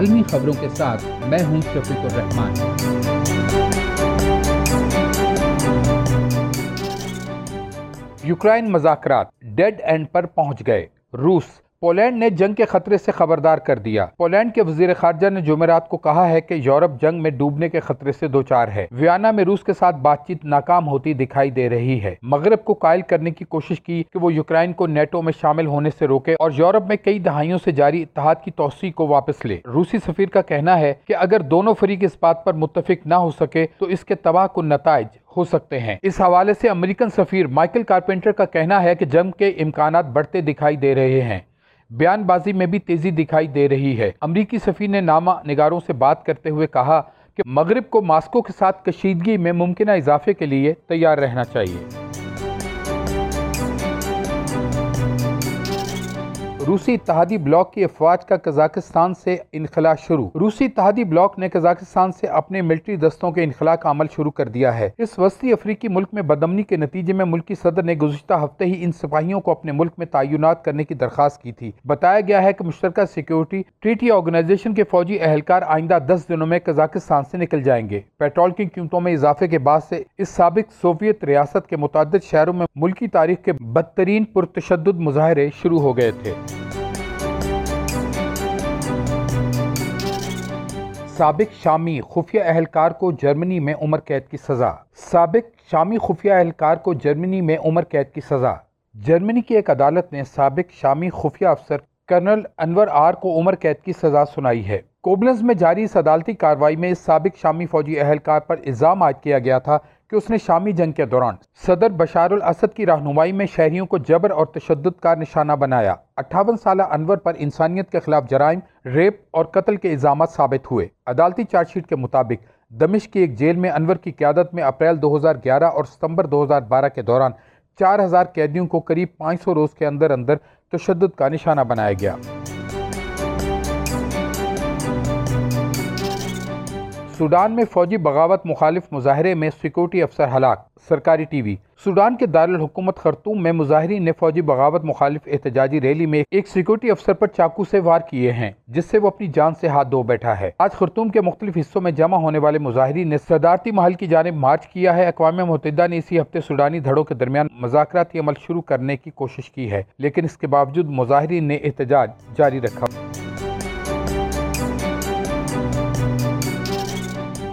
عالمی خبروں کے ساتھ میں ہوں شفیق الرحمان یوکرائن مذاکرات ڈیڈ اینڈ پر پہنچ گئے۔ روس پولینڈ نے جنگ کے خطرے سے خبردار کر دیا۔ پولینڈ کے وزیر خارجہ نے جمعرات کو کہا ہے کہ یورپ جنگ میں ڈوبنے کے خطرے سے دوچار ہے۔ ویانا میں روس کے ساتھ بات چیت ناکام ہوتی دکھائی دے رہی ہے۔ مغرب کو قائل کرنے کی کوشش کی کہ وہ یوکرائن کو نیٹو میں شامل ہونے سے روکے اور یورپ میں کئی دہائیوں سے جاری اتحاد کی توسیع کو واپس لے۔ روسی سفیر کا کہنا ہے کہ اگر دونوں فریق اس بات پر متفق نہ ہو سکے تو اس کے تباہ کن نتائج ہو سکتے ہیں۔ اس حوالے سے امریکن سفیر مائیکل کارپینٹر کا کہنا ہے کہ جنگ کے امکانات بڑھتے دکھائی دے رہے ہیں۔ بیان بازی میں بھی تیزی دکھائی دے رہی ہے۔ امریکی سفیر نے نامہ نگاروں سے بات کرتے ہوئے کہا کہ مغرب کو ماسکو کے ساتھ کشیدگی میں ممکنہ اضافے کے لیے تیار رہنا چاہیے۔ روسی اتحادی بلاک کی افواج کا قزاقستان سے انخلاء شروع۔ روسی اتحادی بلاک نے قزاقستان سے اپنے ملٹری دستوں کے انخلاء کا عمل شروع کر دیا ہے۔ اس وسطی افریقی ملک میں بدمنی کے نتیجے میں ملکی صدر نے گزشتہ ہفتے ہی ان سپاہیوں کو اپنے ملک میں تعینات کرنے کی درخواست کی تھی۔ بتایا گیا ہے کہ مشترکہ سیکیورٹی ٹریٹی آرگنائزیشن کے فوجی اہلکار آئندہ دس دنوں میں قزاقستان سے نکل جائیں گے۔ پیٹرول کی قیمتوں میں اضافے کے بعد سے اس سابق سوویت ریاست کے متعدد شہروں میں ملکی تاریخ کے بدترین پرتشدد مظاہرے شروع ہو گئے تھے۔ سابق شامی خفیہ اہلکار کو جرمنی میں عمر قید کی سزا۔ سابق شامی خفیہ اہلکار کو جرمنی میں عمر قید کی سزا۔ جرمنی کی ایک عدالت نے سابق شامی خفیہ افسر کرنل انور آر کو عمر قید کی سزا سنائی ہے۔ کوبلنز میں جاری اس عدالتی کاروائی میں اس سابق شامی فوجی اہلکار پر الزام عائد کیا گیا تھا۔ کہ اس نے شامی جنگ کے دوران صدر بشار الاسد کی رہنمائی میں شہریوں کو جبر اور تشدد کا نشانہ بنایا۔ اٹھاون سالہ انور پر انسانیت کے خلاف جرائم، ریپ اور قتل کے الزامات ثابت ہوئے۔ عدالتی چارج شیٹ کے مطابق دمش کی ایک جیل میں انور کی قیادت میں اپریل دو ہزار گیارہ اور ستمبر دو ہزار بارہ کے دوران چار ہزار قیدیوں کو قریب پانچ سو روز کے اندر اندر تشدد کا نشانہ بنایا گیا۔ سوڈان میں فوجی بغاوت مخالف مظاہرے میں سیکورٹی افسر ہلاک۔ سرکاری ٹی وی۔ سوڈان کے دارالحکومت خرطوم میں مظاہرین نے فوجی بغاوت مخالف احتجاجی ریلی میں ایک سیکورٹی افسر پر چاقو سے وار کیے ہیں، جس سے وہ اپنی جان سے ہاتھ دھو بیٹھا ہے۔ آج خرطوم کے مختلف حصوں میں جمع ہونے والے مظاہرین نے صدارتی محل کی جانب مارچ کیا ہے۔ اقوام متحدہ نے اسی ہفتے سوڈانی دھڑوں کے درمیان مذاکراتی عمل شروع کرنے کی کوشش کی ہے، لیکن اس کے باوجود مظاہرین نے احتجاج جاری رکھا۔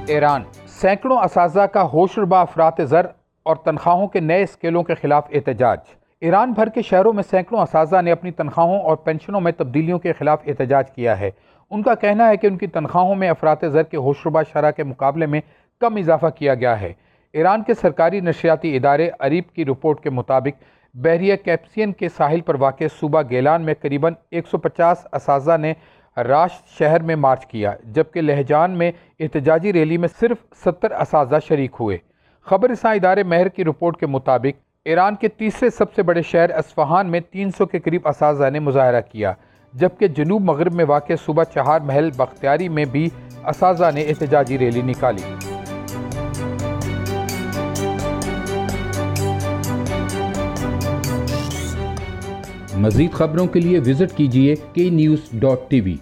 ایران۔ سینکڑوں اساتذہ کا ہوشربا افراد زر اور تنخواہوں کے نئے اسکیلوں کے خلاف احتجاج۔ ایران بھر کے شہروں میں سینکڑوں اساتذہ نے اپنی تنخواہوں اور پینشنوں میں تبدیلیوں کے خلاف احتجاج کیا ہے۔ ان کا کہنا ہے کہ ان کی تنخواہوں میں افراد زر کے ہوشربا شرح کے مقابلے میں کم اضافہ کیا گیا ہے۔ ایران کے سرکاری نشریاتی ادارے عریب کی رپورٹ کے مطابق بحریہ کیپسین کے ساحل پر واقع صوبہ گیلان میں قریباً ایک سو پچاس اساتذہ نے راشت شہر میں مارچ کیا، جبکہ لہجان میں احتجاجی ریلی میں صرف ستر اساتذہ شریک ہوئے۔ خبر رساں ادارے مہر کی رپورٹ کے مطابق، ایران کے تیسرے سب سے بڑے شہر اسفہان میں تین سو کے قریب اساتذہ نے مظاہرہ کیا، جبکہ جنوب مغرب میں واقع صوبہ چہار محل بختیاری میں بھی اساتذہ نے احتجاجی ریلی نکالی۔ مزید خبروں کے لیے وزٹ کیجیے کے نیوز ڈاٹ ٹی وی۔